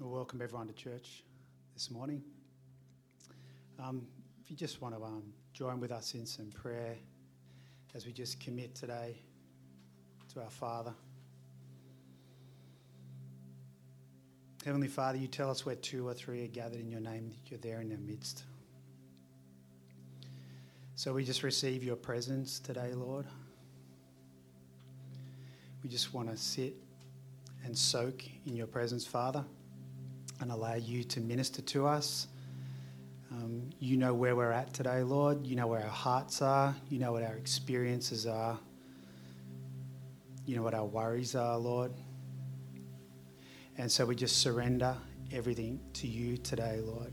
Well, welcome everyone to church this morning. Um, if you just want to um, join with us in some prayer as we just commit today to our Father. Heavenly Father, you tell us where two or three are gathered in your name, that you're there in their midst. So we just receive your presence today, Lord. We just want to sit and soak in your presence, Father and allow you to minister to us. Um, you know where we're at today, Lord. You know where our hearts are. You know what our experiences are. You know what our worries are, Lord. And so we just surrender everything to you today, Lord.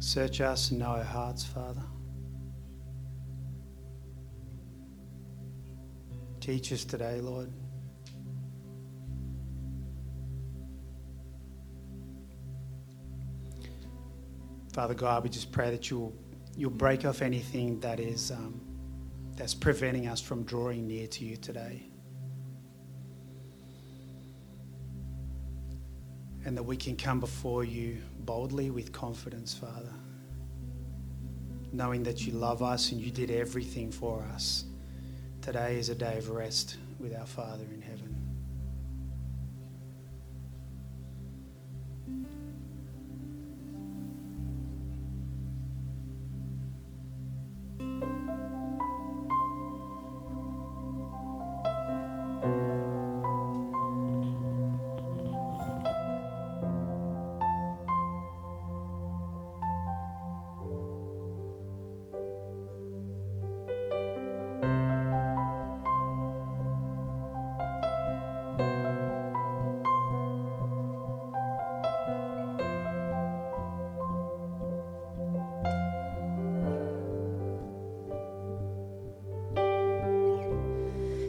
Search us and know our hearts, Father. Teach us today, Lord. Father God, we just pray that you'll, you'll break off anything that is um, that's preventing us from drawing near to you today. And that we can come before you boldly with confidence, Father, knowing that you love us and you did everything for us. Today is a day of rest with our Father in heaven.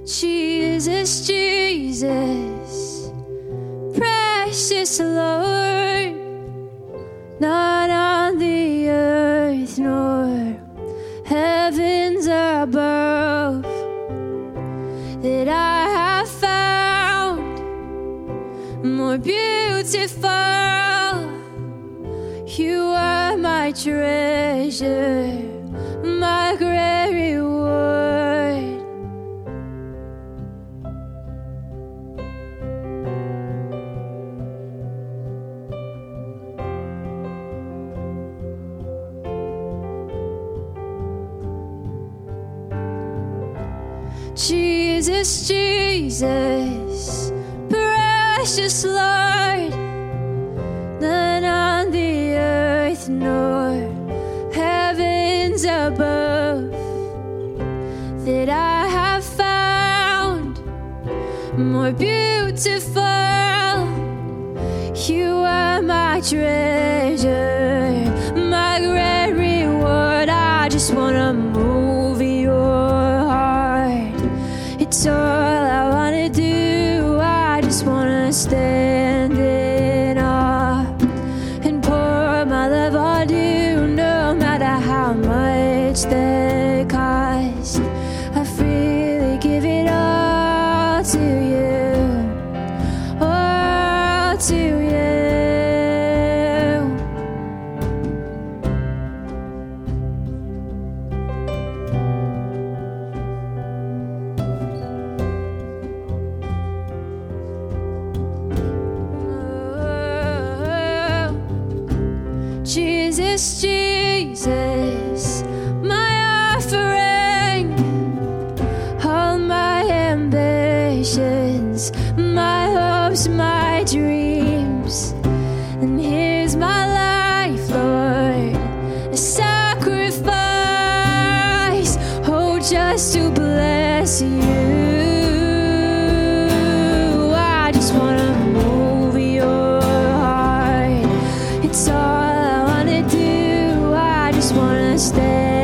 Jesus, Jesus, precious Lord, not on the earth nor heavens above, that I have found more beautiful. You are my treasure, Jesus, precious Lord, none on the earth nor heavens above that I have found more beautiful. You are my treasure, just wanna stand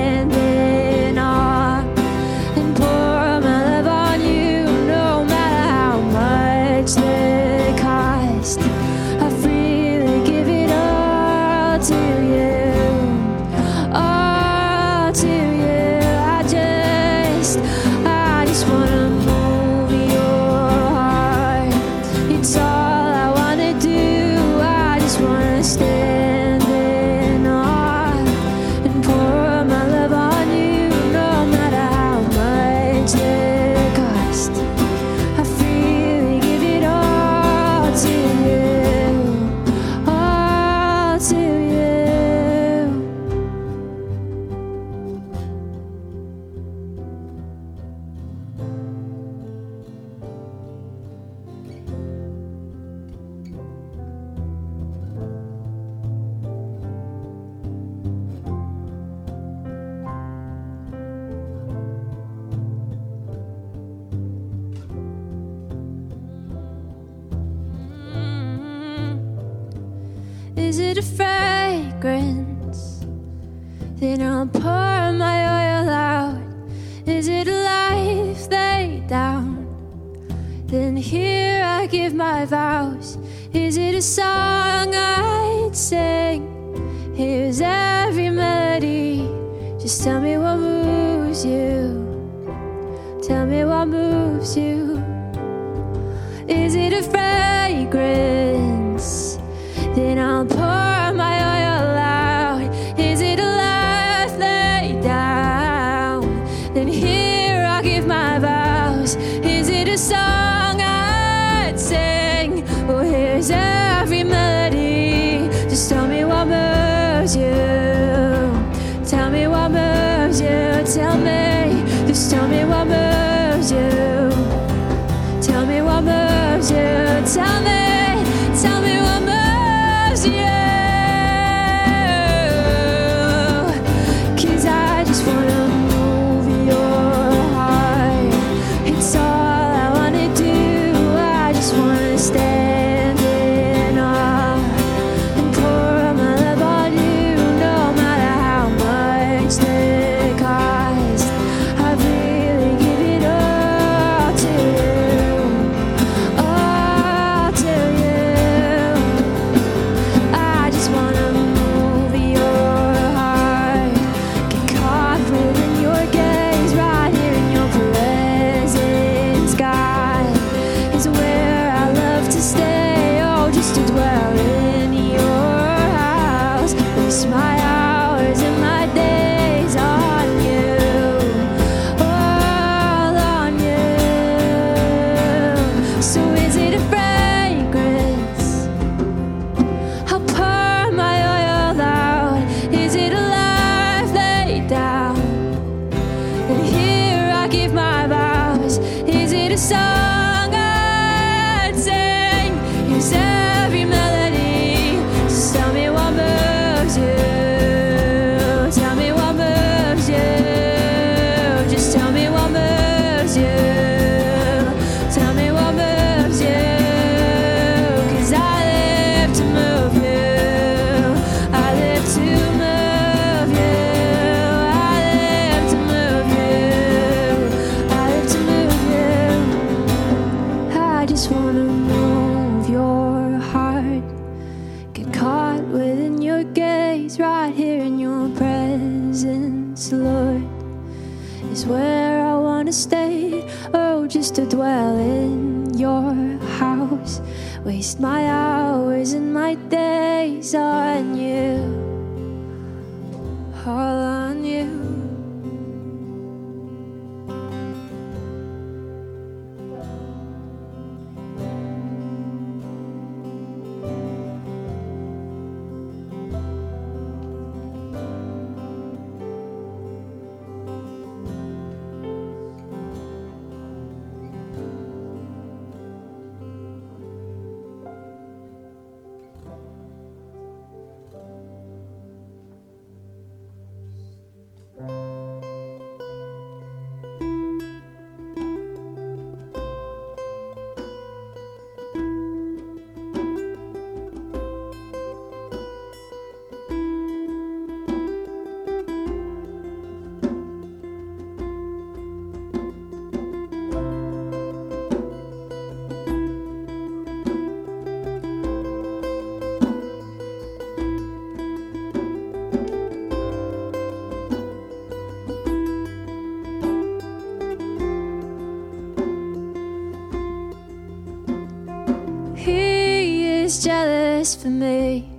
to me.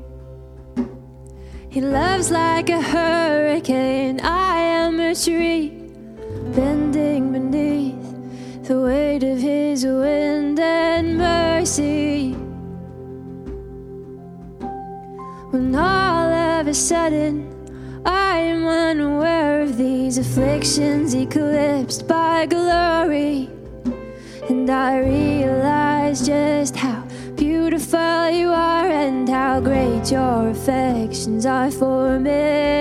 He loves like a hurricane, I am a tree, bending beneath the weight of his wind and mercy. When all of a sudden, I am unaware of these afflictions eclipsed by glory. your affections are for me.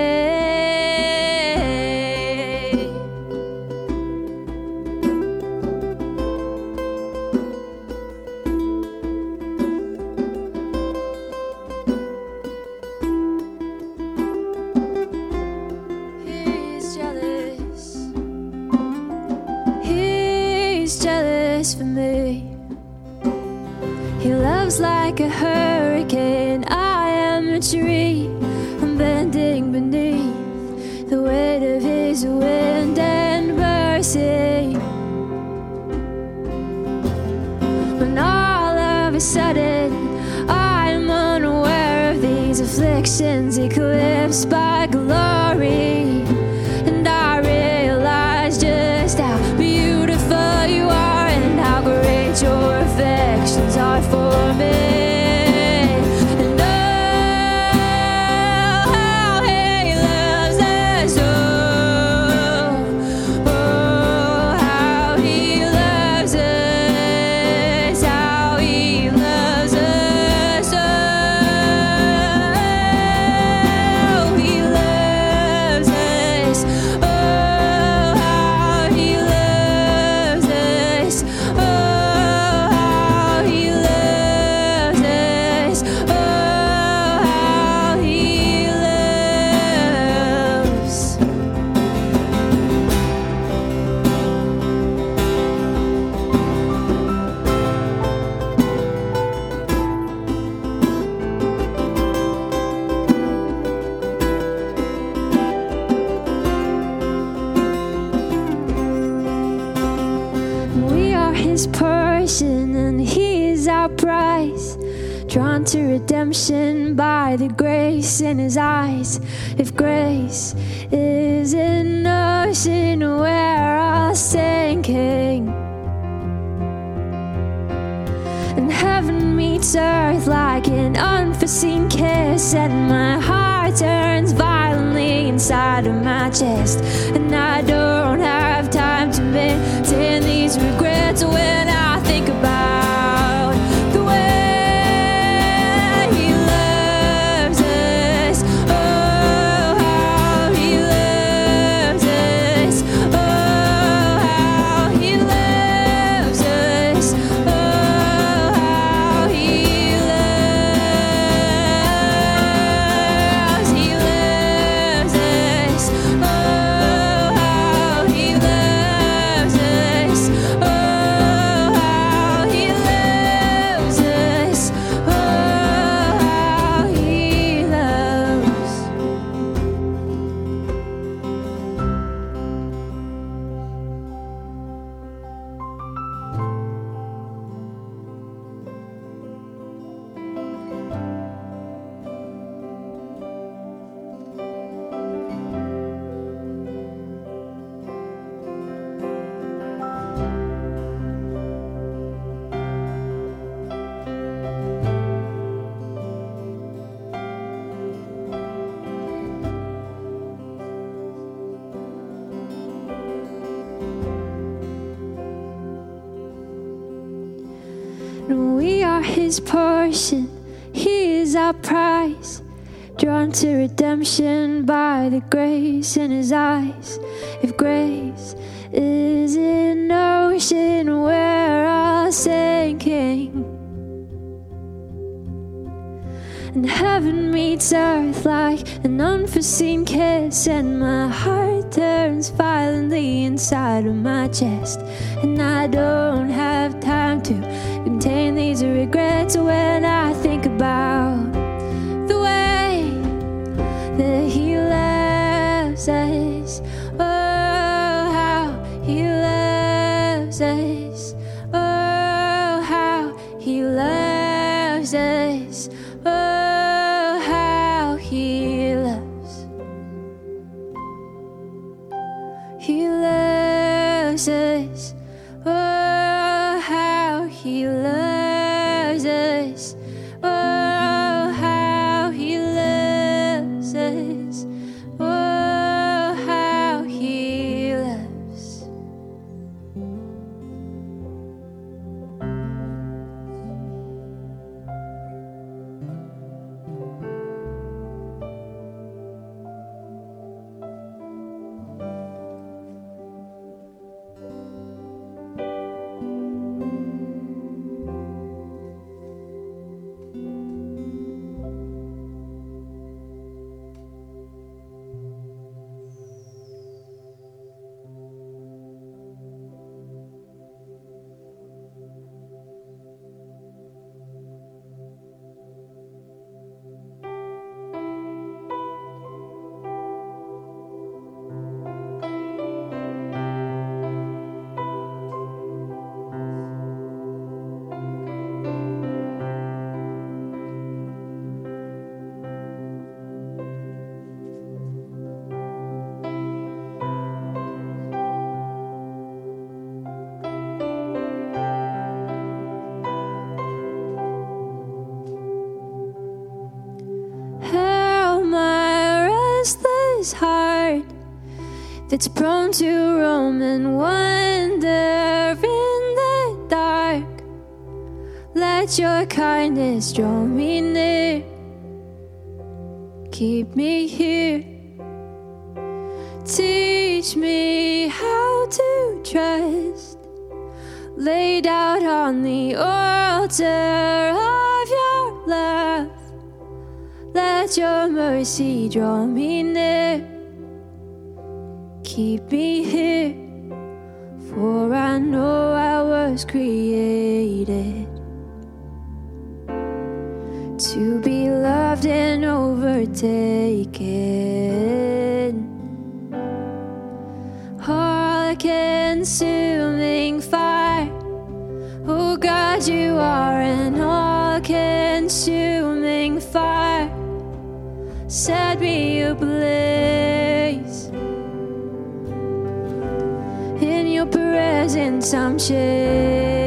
Just. and we are his portion. He is our prize, drawn to redemption by the grace in his eyes. If grace is an ocean, we're all sinking. And heaven meets earth like an unforeseen kiss, and my heart turns violently inside of my chest. And I don't have time to Contain these regrets when I think about to roam and wander in the dark. Let your kindness draw me near. Keep me here. Teach me how to trust. Laid out on the altar of your love. Let your mercy draw me near keep me here. For I know I was created to be loved and overtaken. All consuming fire. Oh God, you are an all consuming fire. Set me ablaze. presence I'm sharing.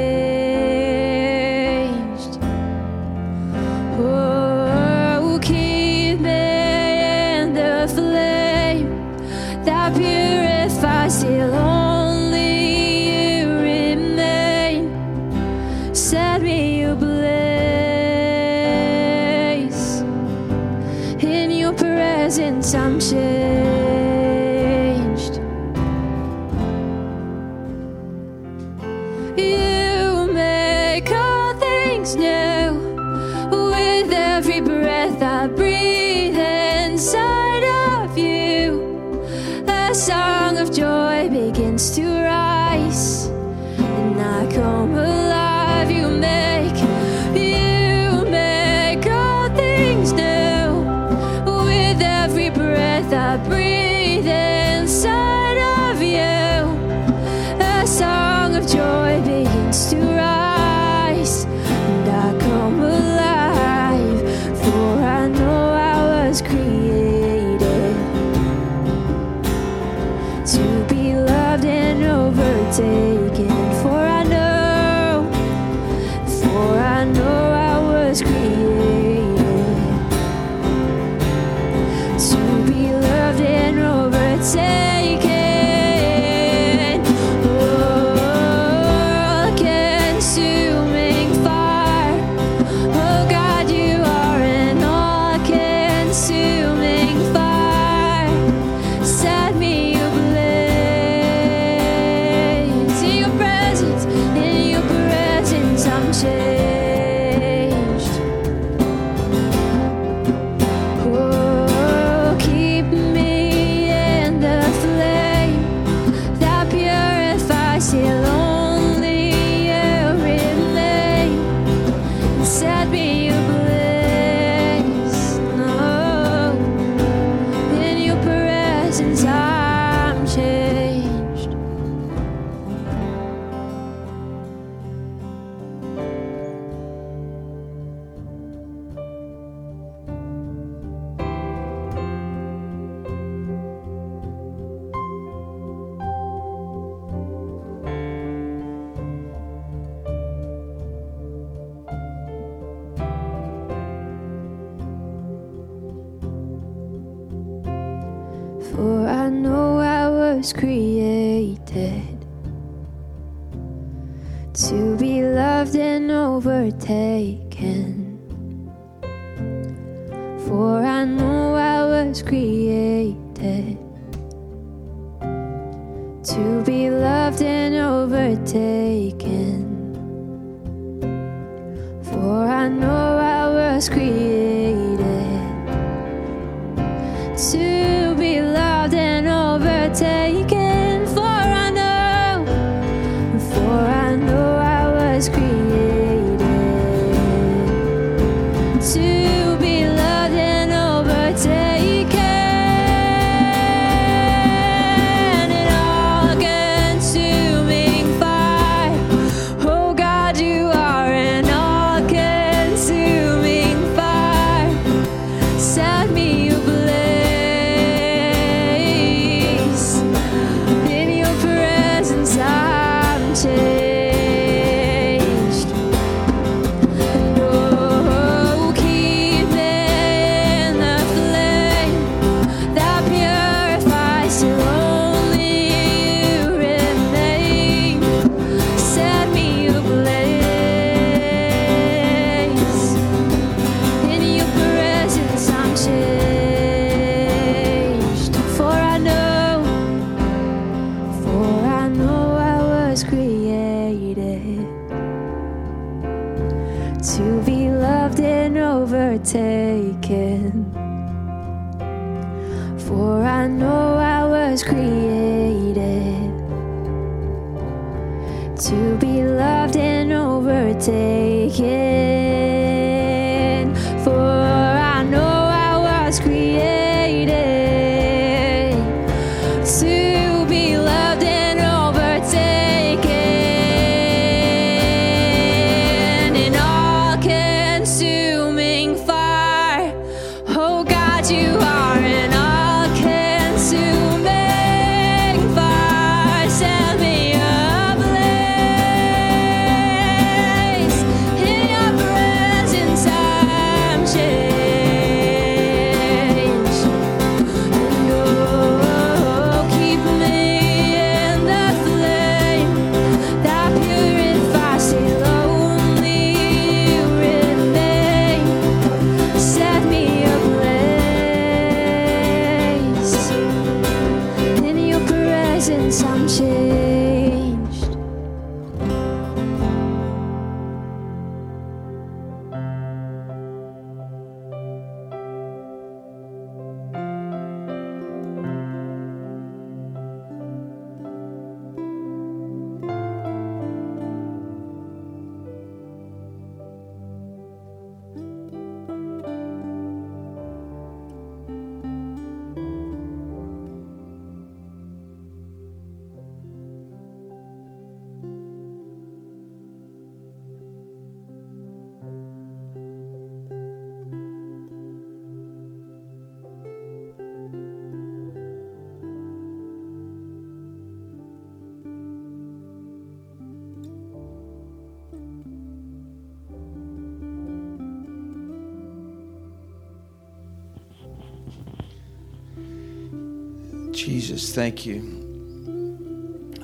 Jesus, thank you.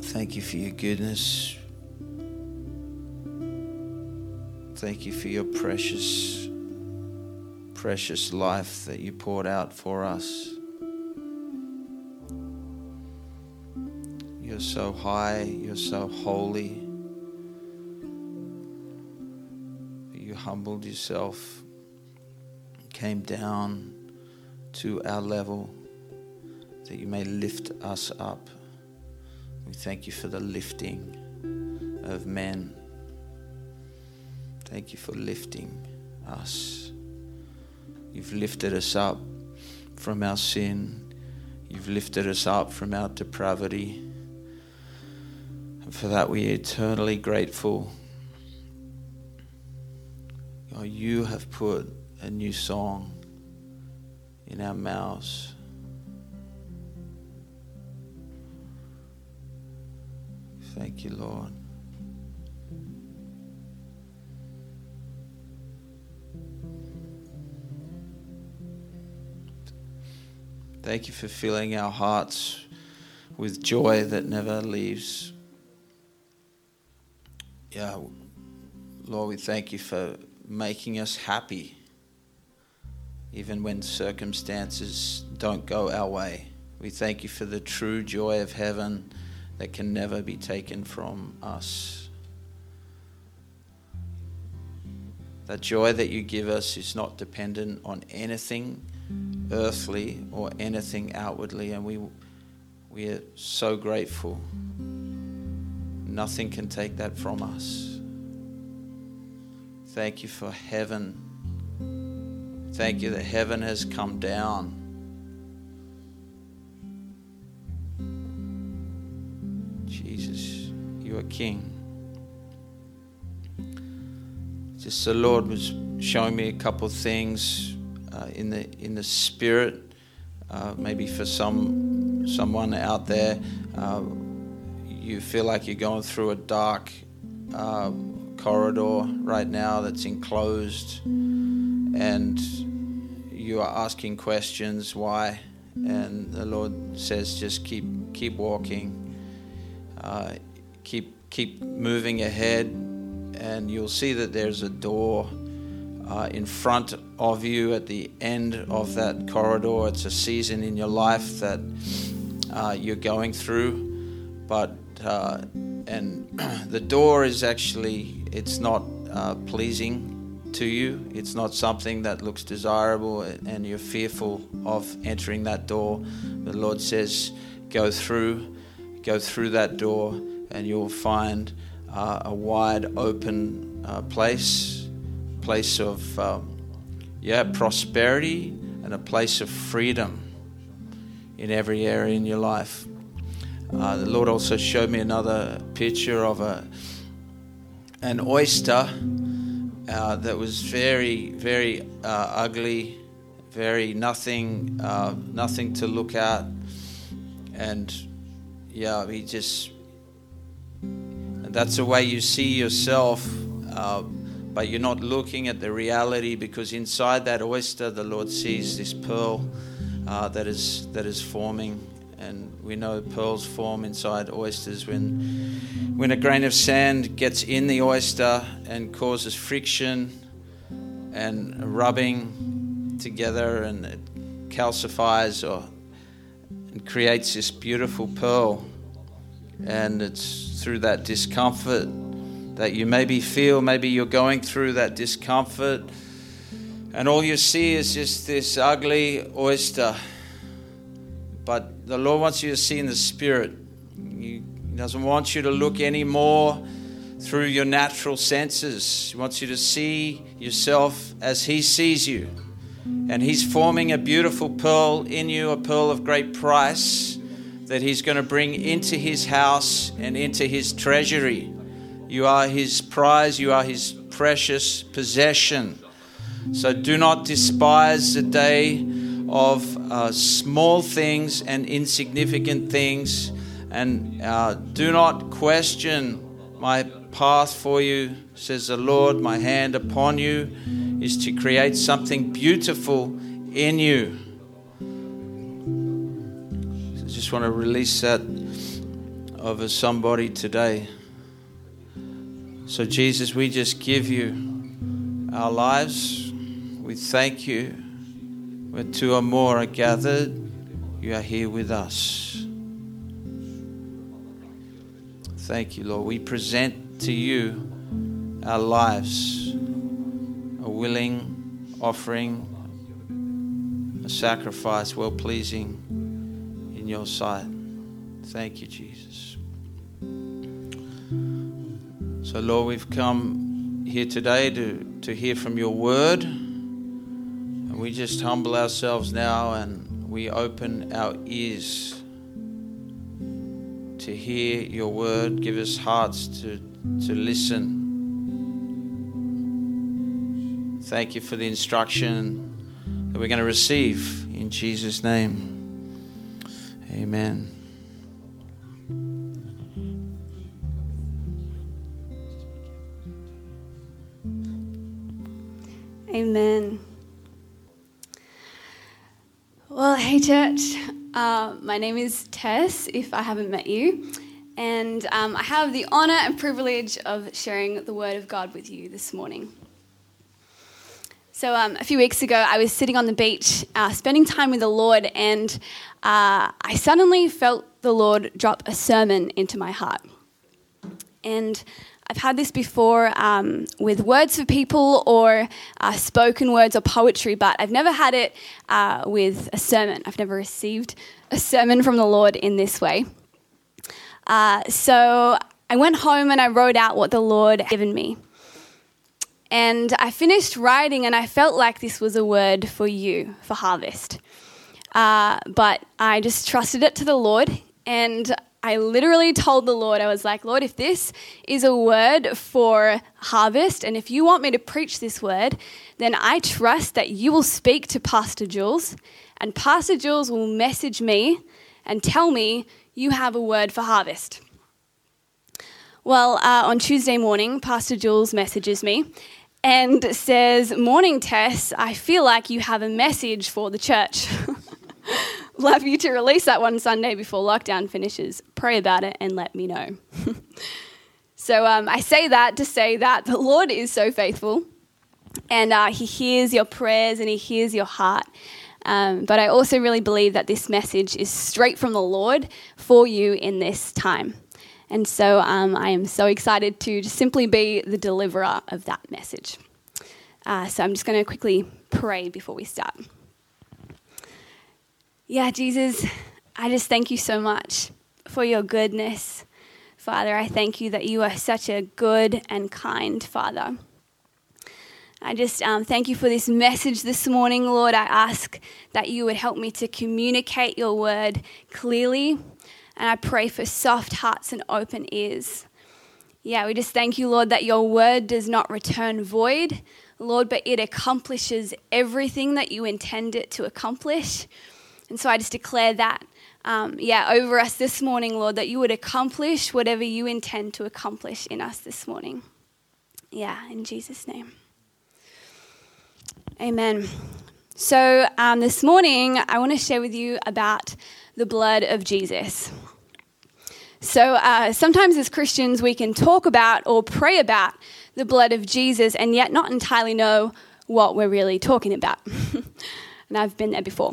Thank you for your goodness. Thank you for your precious, precious life that you poured out for us. You're so high, you're so holy. You humbled yourself, came down to our level that you may lift us up. We thank you for the lifting of men. Thank you for lifting us. You've lifted us up from our sin. You've lifted us up from our depravity. And for that we are eternally grateful. God, you have put a new song in our mouths. Thank you, Lord. Thank you for filling our hearts with joy that never leaves. Yeah, Lord, we thank you for making us happy, even when circumstances don't go our way. We thank you for the true joy of heaven that can never be taken from us. That joy that you give us is not dependent on anything earthly or anything outwardly, and we, we are so grateful. Nothing can take that from us. Thank you for heaven. Thank you that heaven has come down. You are King. Just the Lord was showing me a couple of things uh, in the in the spirit. Uh, maybe for some someone out there, uh, you feel like you're going through a dark uh, corridor right now that's enclosed, and you are asking questions why, and the Lord says just keep keep walking uh, keep keep moving ahead, and you'll see that there's a door uh, in front of you at the end of that corridor. It's a season in your life that uh, you're going through, but uh, and the door is actually it's not uh, pleasing to you. It's not something that looks desirable and you're fearful of entering that door. The Lord says, go through, go through that door, and you'll find uh, a wide open uh, place, place of um, yeah prosperity and a place of freedom in every area in your life. Uh, the Lord also showed me another picture of a an oyster uh, that was very, very uh, ugly, very nothing, uh, nothing to look at, and yeah, he just. That's the way you see yourself, uh, but you're not looking at the reality because inside that oyster, the Lord sees this pearl uh, that is that is forming. And we know pearls form inside oysters when when a grain of sand gets in the oyster and causes friction and rubbing together and it calcifies or and creates this beautiful pearl. And it's through that discomfort that you maybe feel maybe you're going through that discomfort and all you see is just this ugly oyster but the Lord wants you to see in the Spirit. He doesn't want you to look anymore through your natural senses. He wants you to see yourself as He sees you. And He's forming a beautiful pearl in you, a pearl of great price that He's going to bring into His house and into His treasury. You are His prize, you are His precious possession. So do not despise the day of uh, small things and insignificant things, and uh, do not question my path for you, says the Lord. My hand upon you is to create something beautiful in you. Just want to release that over somebody today. So, Jesus, we just give you our lives. We thank you where two or more are gathered, you are here with us. Thank you, Lord. We present to you our lives, a willing offering, a sacrifice well pleasing in your sight. Thank you, Jesus. So, Lord, we've come here today to, to hear from your word. And we just humble ourselves now and we open our ears to hear your word. Give us hearts to, to listen. Thank you for the instruction that we're going to receive in Jesus' name. Amen. Amen. Well, hey, church. Uh, my name is Tess, if I haven't met you. And um, I have the honour and privilege of sharing the Word of God with you this morning. So, um, a few weeks ago, I was sitting on the beach, uh, spending time with the Lord, and uh, I suddenly felt the Lord drop a sermon into my heart. And I've had this before um, with words for people or uh, spoken words or poetry, but I've never had it uh, with a sermon. I've never received a sermon from the Lord in this way. Uh, so I went home and I wrote out what the Lord had given me. And I finished writing, and I felt like this was a word for you, for harvest. Uh, but I just trusted it to the Lord, and I literally told the Lord, I was like, Lord, if this is a word for harvest, and if you want me to preach this word, then I trust that you will speak to Pastor Jules, and Pastor Jules will message me and tell me you have a word for harvest. Well, uh, on Tuesday morning, Pastor Jules messages me and says, Morning, Tess, I feel like you have a message for the church. love you to release that one Sunday before lockdown finishes. Pray about it and let me know. so um, I say that to say that the Lord is so faithful and uh, He hears your prayers and He hears your heart. Um, but I also really believe that this message is straight from the Lord for you in this time. And so um, I am so excited to simply be the deliverer of that message. Uh, so I'm just going to quickly pray before we start. Yeah, Jesus, I just thank you so much for your goodness. Father, I thank you that you are such a good and kind Father. I just um, thank you for this message this morning, Lord. I ask that you would help me to communicate your word clearly. And I pray for soft hearts and open ears. Yeah, we just thank you, Lord, that your word does not return void, Lord, but it accomplishes everything that you intend it to accomplish. And so I just declare that, um, yeah, over us this morning, Lord, that you would accomplish whatever you intend to accomplish in us this morning. Yeah, in Jesus' name. Amen. So, um, this morning, I want to share with you about the blood of Jesus. So, uh, sometimes as Christians, we can talk about or pray about the blood of Jesus and yet not entirely know what we're really talking about. and I've been there before.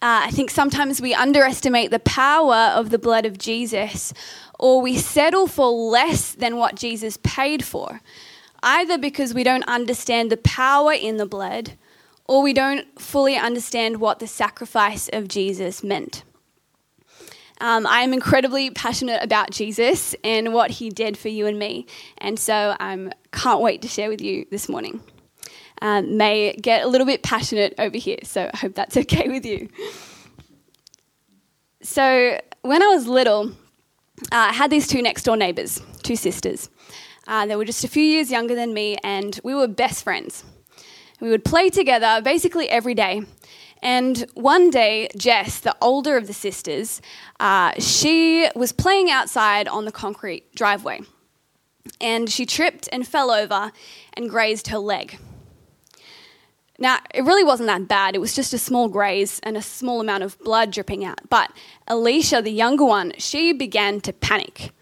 Uh, I think sometimes we underestimate the power of the blood of Jesus, or we settle for less than what Jesus paid for either because we don't understand the power in the blood or we don't fully understand what the sacrifice of Jesus meant. Um, I am incredibly passionate about Jesus and what he did for you and me, and so I can't wait to share with you this morning. Um, may get a little bit passionate over here, so I hope that's okay with you. So, when I was little, uh, I had these two next door neighbours, two sisters. Uh, they were just a few years younger than me, and we were best friends. We would play together basically every day. And one day, Jess, the older of the sisters, uh, she was playing outside on the concrete driveway. And she tripped and fell over and grazed her leg. Now, it really wasn't that bad. It was just a small graze and a small amount of blood dripping out. But Alicia, the younger one, she began to panic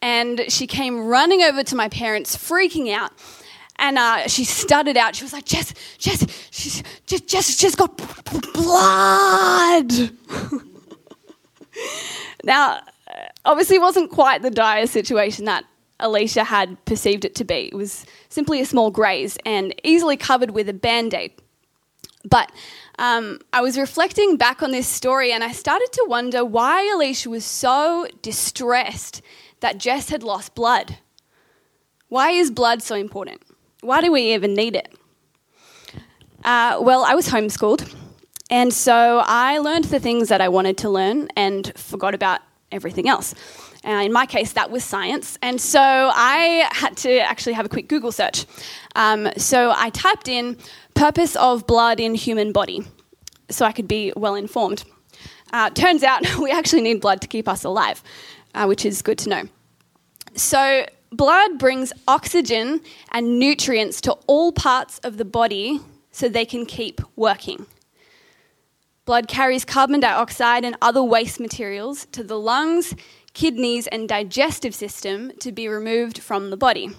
and she came running over to my parents, freaking out. And uh, she stuttered out. She was like, Jess, Jess, she's, Jess, Jess, she's got blood. now, obviously, it wasn't quite the dire situation that Alicia had perceived it to be. It was simply a small graze and easily covered with a band aid. But um, I was reflecting back on this story and I started to wonder why Alicia was so distressed that Jess had lost blood. Why is blood so important? Why do we even need it? Uh, well, I was homeschooled, and so I learned the things that I wanted to learn and forgot about everything else. Uh, in my case, that was science, and so I had to actually have a quick Google search. Um, so I typed in purpose of blood in human body so I could be well informed. Uh, turns out we actually need blood to keep us alive uh, which is good to know. So, blood brings oxygen and nutrients to all parts of the body so they can keep working. Blood carries carbon dioxide and other waste materials to the lungs, kidneys, and digestive system to be removed from the body.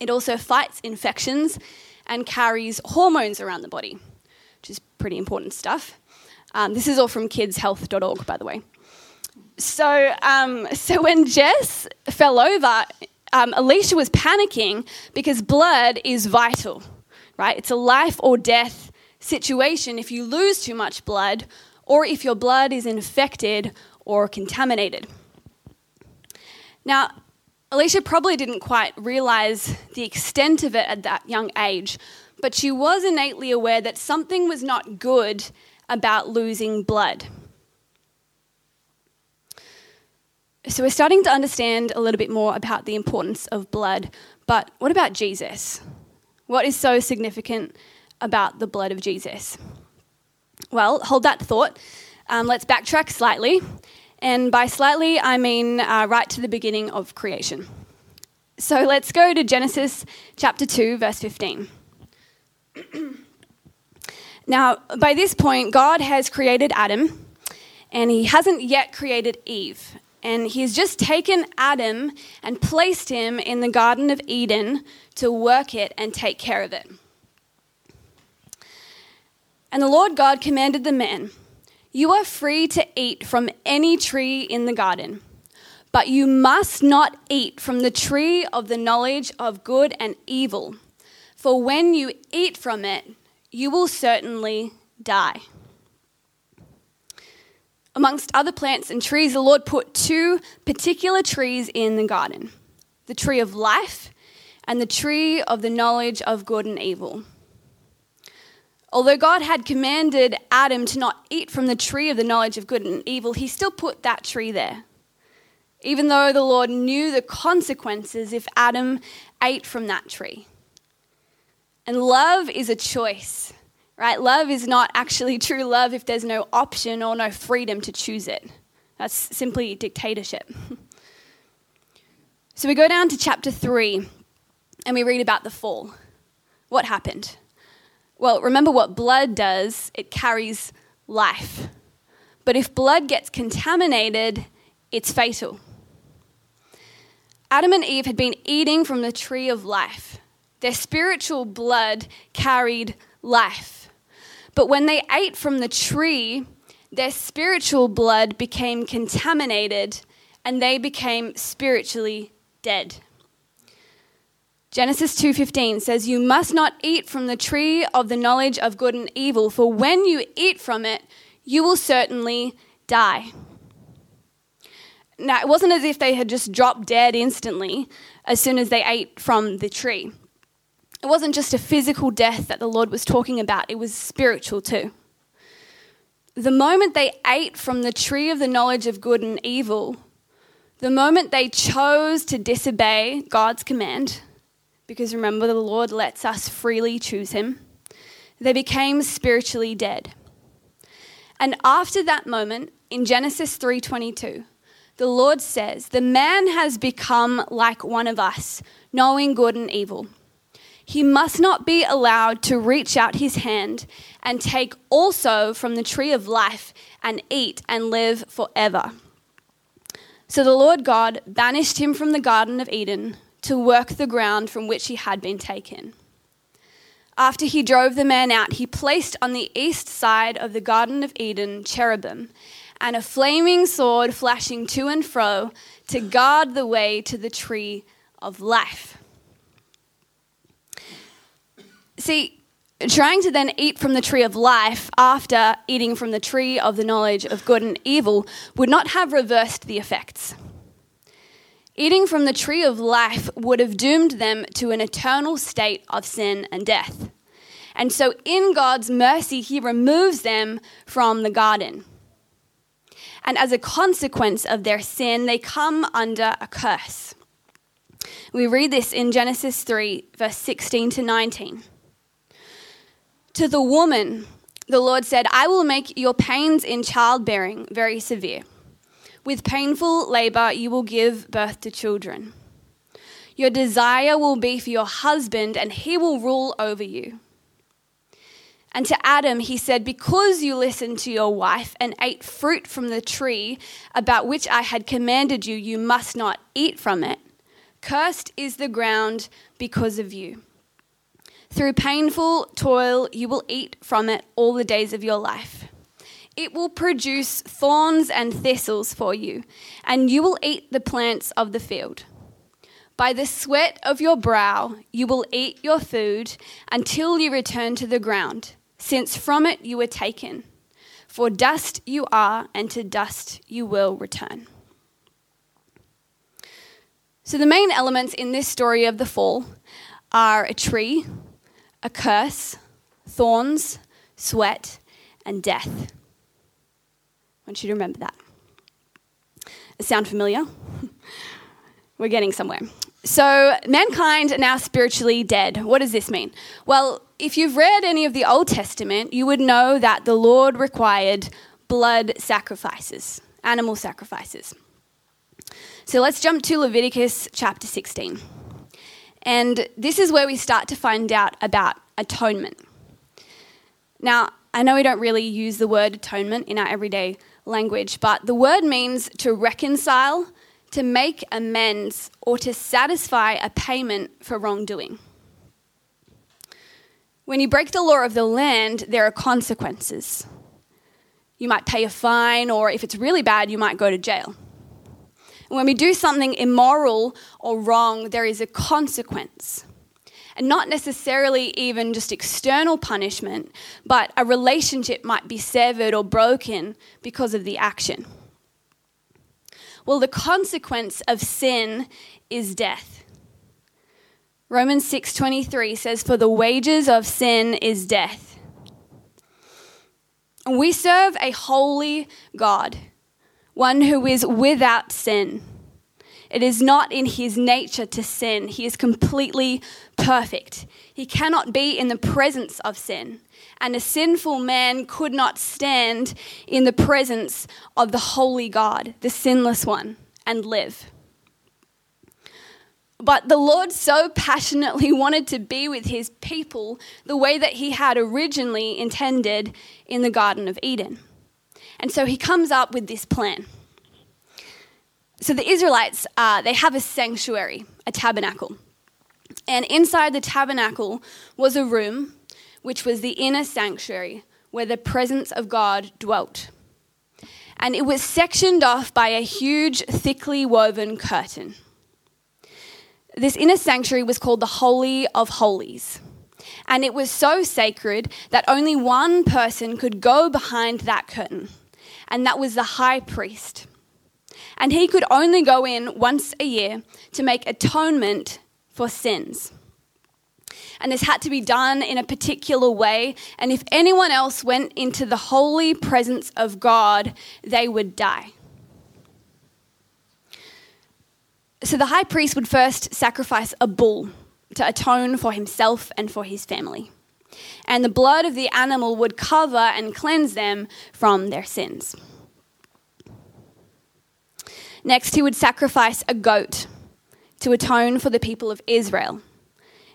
It also fights infections and carries hormones around the body, which is pretty important stuff. Um, this is all from kidshealth.org, by the way. So, um, so when Jess fell over, um, Alicia was panicking because blood is vital, right? It's a life or death situation if you lose too much blood or if your blood is infected or contaminated. Now, Alicia probably didn't quite realize the extent of it at that young age, but she was innately aware that something was not good about losing blood. So we're starting to understand a little bit more about the importance of blood. But what about Jesus? What is so significant about the blood of Jesus? Well, hold that thought. Um, let's backtrack slightly. And by slightly, I mean uh, right to the beginning of creation. So let's go to Genesis chapter 2, verse 15. now, by this point, God has created Adam, and he hasn't yet created Eve and he's just taken Adam and placed him in the Garden of Eden to work it and take care of it. And the Lord God commanded the man, You are free to eat from any tree in the garden, but you must not eat from the tree of the knowledge of good and evil, for when you eat from it, you will certainly die. Amongst other plants and trees, the Lord put two particular trees in the garden the tree of life and the tree of the knowledge of good and evil. Although God had commanded Adam to not eat from the tree of the knowledge of good and evil, he still put that tree there. Even though the Lord knew the consequences if Adam ate from that tree. And love is a choice right? Love is not actually true love if there's no option or no freedom to choose it. That's simply dictatorship. so we go down to chapter 3 and we read about the fall. What happened? Well, remember what blood does it carries life. But if blood gets contaminated, it's fatal. Adam and Eve had been eating from the tree of life. Their spiritual blood carried life. But when they ate from the tree, their spiritual blood became contaminated and they became spiritually dead. Genesis 2:15 says you must not eat from the tree of the knowledge of good and evil for when you eat from it you will certainly die. Now it wasn't as if they had just dropped dead instantly as soon as they ate from the tree it wasn't just a physical death that the Lord was talking about, it was spiritual too. The moment they ate from the tree of the knowledge of good and evil, the moment they chose to disobey God's command, because remember the Lord lets us freely choose him, they became spiritually dead. And after that moment in Genesis 3:22, the Lord says, "The man has become like one of us, knowing good and evil." He must not be allowed to reach out his hand and take also from the tree of life and eat and live forever. So the Lord God banished him from the Garden of Eden to work the ground from which he had been taken. After he drove the man out, he placed on the east side of the Garden of Eden cherubim and a flaming sword flashing to and fro to guard the way to the tree of life. See, trying to then eat from the tree of life after eating from the tree of the knowledge of good and evil would not have reversed the effects. Eating from the tree of life would have doomed them to an eternal state of sin and death. And so, in God's mercy, He removes them from the garden. And as a consequence of their sin, they come under a curse. We read this in Genesis 3, verse 16 to 19. To the woman, the Lord said, I will make your pains in childbearing very severe. With painful labor, you will give birth to children. Your desire will be for your husband, and he will rule over you. And to Adam, he said, Because you listened to your wife and ate fruit from the tree about which I had commanded you, you must not eat from it. Cursed is the ground because of you. Through painful toil, you will eat from it all the days of your life. It will produce thorns and thistles for you, and you will eat the plants of the field. By the sweat of your brow, you will eat your food until you return to the ground, since from it you were taken. For dust you are, and to dust you will return. So, the main elements in this story of the fall are a tree, a curse, thorns, sweat, and death. I want you to remember that. Does sound familiar? We're getting somewhere. So, mankind are now spiritually dead. What does this mean? Well, if you've read any of the Old Testament, you would know that the Lord required blood sacrifices, animal sacrifices. So, let's jump to Leviticus chapter 16. And this is where we start to find out about atonement. Now, I know we don't really use the word atonement in our everyday language, but the word means to reconcile, to make amends, or to satisfy a payment for wrongdoing. When you break the law of the land, there are consequences. You might pay a fine, or if it's really bad, you might go to jail. When we do something immoral or wrong, there is a consequence. And not necessarily even just external punishment, but a relationship might be severed or broken because of the action. Well, the consequence of sin is death. Romans 6:23 says for the wages of sin is death. We serve a holy God, one who is without sin. It is not in his nature to sin. He is completely perfect. He cannot be in the presence of sin. And a sinful man could not stand in the presence of the holy God, the sinless one, and live. But the Lord so passionately wanted to be with his people the way that he had originally intended in the Garden of Eden. And so he comes up with this plan so the Israelites, uh, they have a sanctuary, a tabernacle. And inside the tabernacle was a room, which was the inner sanctuary, where the presence of God dwelt. And it was sectioned off by a huge, thickly woven curtain. This inner sanctuary was called the Holy of Holies. And it was so sacred that only one person could go behind that curtain, and that was the high priest and he could only go in once a year to make atonement for sins. And this had to be done in a particular way, and if anyone else went into the holy presence of God, they would die. So the high priest would first sacrifice a bull to atone for himself and for his family. And the blood of the animal would cover and cleanse them from their sins. Next, he would sacrifice a goat to atone for the people of Israel,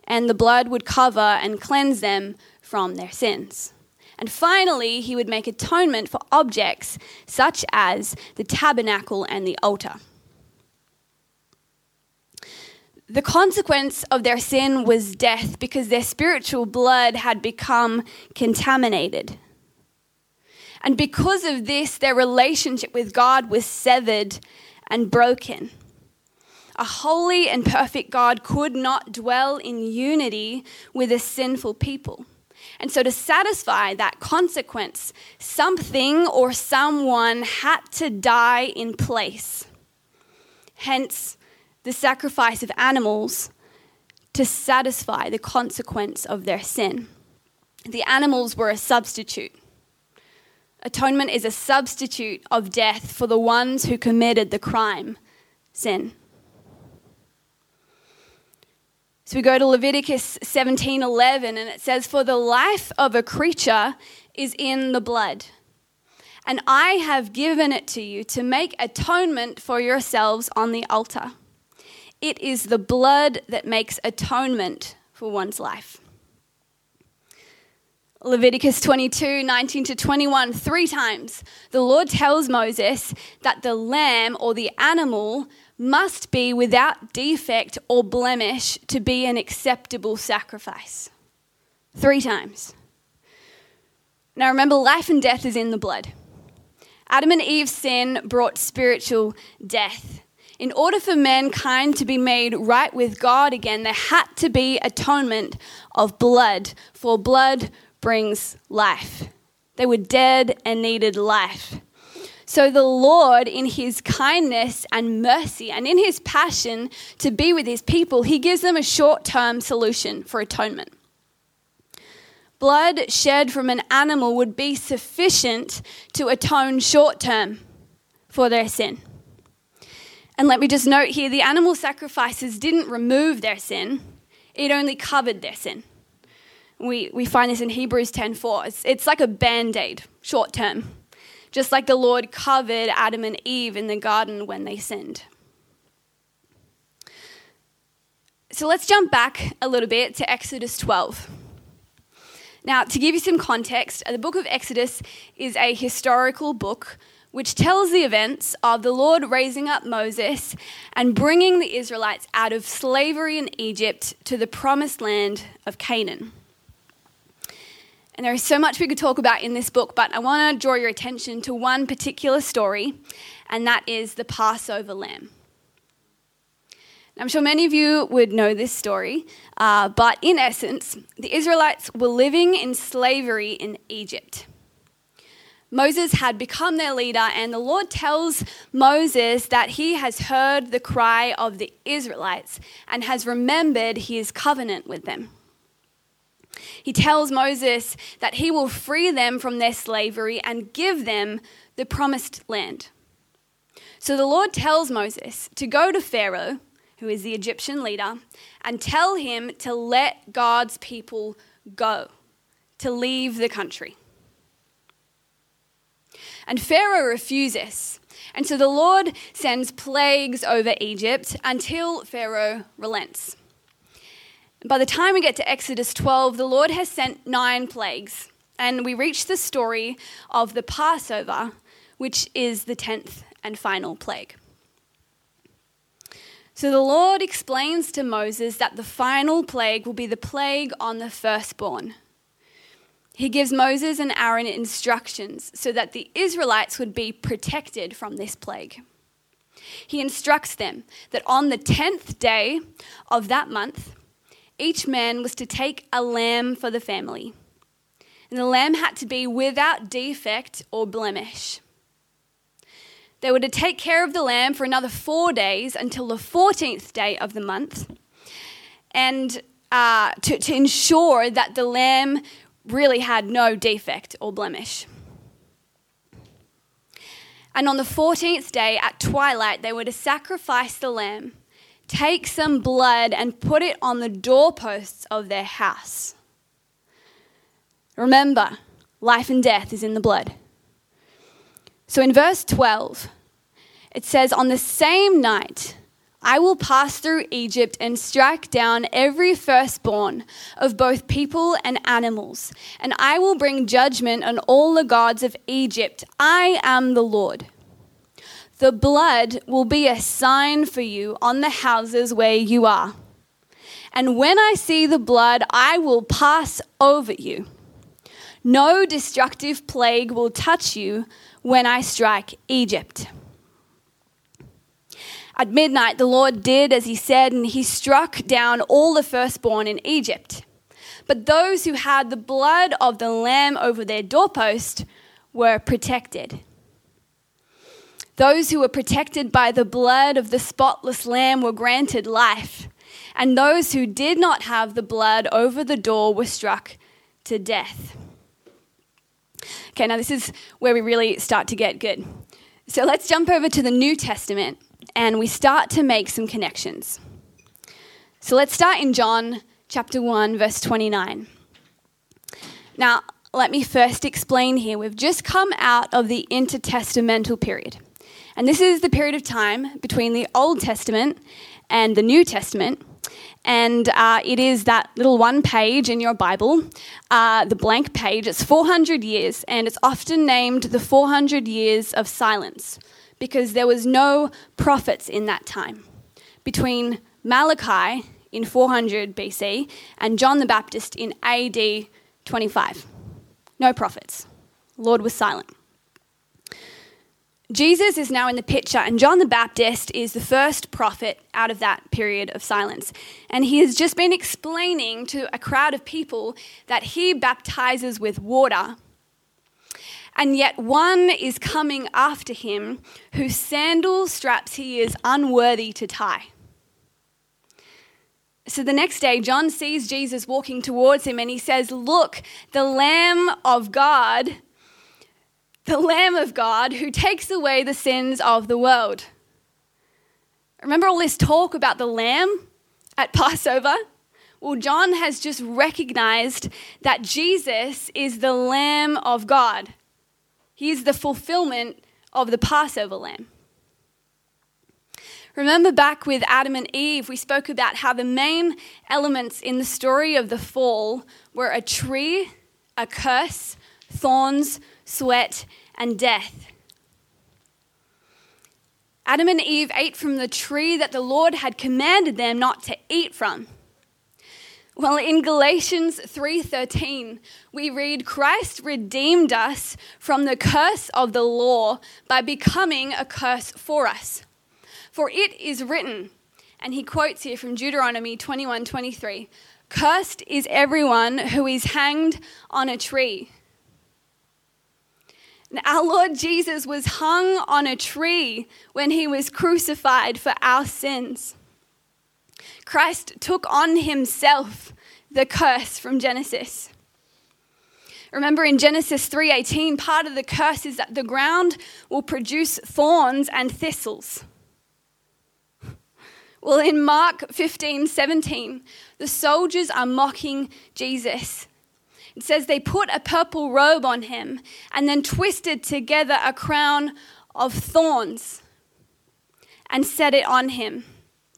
and the blood would cover and cleanse them from their sins. And finally, he would make atonement for objects such as the tabernacle and the altar. The consequence of their sin was death because their spiritual blood had become contaminated. And because of this, their relationship with God was severed and broken. A holy and perfect God could not dwell in unity with a sinful people. And so, to satisfy that consequence, something or someone had to die in place. Hence, the sacrifice of animals to satisfy the consequence of their sin. The animals were a substitute. Atonement is a substitute of death for the ones who committed the crime, sin. So we go to Leviticus 17:11 and it says for the life of a creature is in the blood. And I have given it to you to make atonement for yourselves on the altar. It is the blood that makes atonement for one's life. Leviticus 22, 19 to 21, three times, the Lord tells Moses that the lamb or the animal must be without defect or blemish to be an acceptable sacrifice. Three times. Now remember, life and death is in the blood. Adam and Eve's sin brought spiritual death. In order for mankind to be made right with God again, there had to be atonement of blood, for blood brings life. They were dead and needed life. So the Lord, in his kindness and mercy and in his passion to be with his people, he gives them a short term solution for atonement. Blood shed from an animal would be sufficient to atone short term for their sin. And let me just note here the animal sacrifices didn't remove their sin, it only covered their sin. We, we find this in Hebrews 10:4. It's, it's like a band-aid, short term. Just like the Lord covered Adam and Eve in the garden when they sinned. So let's jump back a little bit to Exodus 12. Now, to give you some context, the book of Exodus is a historical book which tells the events of the Lord raising up Moses and bringing the Israelites out of slavery in Egypt to the promised land of Canaan. And there is so much we could talk about in this book, but I want to draw your attention to one particular story, and that is the Passover lamb. I'm sure many of you would know this story, uh, but in essence, the Israelites were living in slavery in Egypt. Moses had become their leader, and the Lord tells Moses that he has heard the cry of the Israelites and has remembered his covenant with them. He tells Moses that he will free them from their slavery and give them the promised land. So the Lord tells Moses to go to Pharaoh, who is the Egyptian leader, and tell him to let God's people go, to leave the country. And Pharaoh refuses. And so the Lord sends plagues over Egypt until Pharaoh relents. By the time we get to Exodus 12, the Lord has sent nine plagues. And we reach the story of the Passover, which is the tenth and final plague. So the Lord explains to Moses that the final plague will be the plague on the firstborn. He gives Moses and Aaron instructions so that the Israelites would be protected from this plague. He instructs them that on the tenth day of that month, each man was to take a lamb for the family. And the lamb had to be without defect or blemish. They were to take care of the lamb for another four days until the 14th day of the month, and uh, to, to ensure that the lamb really had no defect or blemish. And on the 14th day at twilight, they were to sacrifice the lamb, take some blood, and put it on the doorposts of their house. Remember, life and death is in the blood. So in verse 12, it says, On the same night, I will pass through Egypt and strike down every firstborn of both people and animals, and I will bring judgment on all the gods of Egypt. I am the Lord. The blood will be a sign for you on the houses where you are. And when I see the blood, I will pass over you. No destructive plague will touch you when I strike Egypt. At midnight, the Lord did as he said, and he struck down all the firstborn in Egypt. But those who had the blood of the Lamb over their doorpost were protected. Those who were protected by the blood of the spotless Lamb were granted life, and those who did not have the blood over the door were struck to death. Okay, now this is where we really start to get good. So let's jump over to the New Testament and we start to make some connections. So let's start in John chapter 1, verse 29. Now, let me first explain here. We've just come out of the intertestamental period. And this is the period of time between the Old Testament and the New Testament. And uh, it is that little one page in your Bible, uh, the blank page. It's 400 years, and it's often named the 400 years of silence because there was no prophets in that time. Between Malachi in 400 BC and John the Baptist in AD 25. No prophets. Lord was silent. Jesus is now in the picture, and John the Baptist is the first prophet out of that period of silence. And he has just been explaining to a crowd of people that he baptizes with water and yet one is coming after him whose sandal straps he is unworthy to tie. So the next day, John sees Jesus walking towards him and he says, Look, the Lamb of God, the Lamb of God who takes away the sins of the world. Remember all this talk about the Lamb at Passover? Well, John has just recognized that Jesus is the Lamb of God. He's the fulfillment of the Passover lamb. Remember back with Adam and Eve, we spoke about how the main elements in the story of the fall were a tree, a curse, thorns, sweat, and death. Adam and Eve ate from the tree that the Lord had commanded them not to eat from. Well, in Galatians 3:13, we read Christ redeemed us from the curse of the law by becoming a curse for us. For it is written, And he quotes here from Deuteronomy 21:23, Cursed is everyone who is hanged on a tree. Our Lord Jesus was hung on a tree when he was crucified for our sins. Christ took on himself the curse from Genesis. Remember in Genesis 3:18 part of the curse is that the ground will produce thorns and thistles. Well in Mark 15:17 the soldiers are mocking Jesus. It says they put a purple robe on him and then twisted together a crown of thorns and set it on him.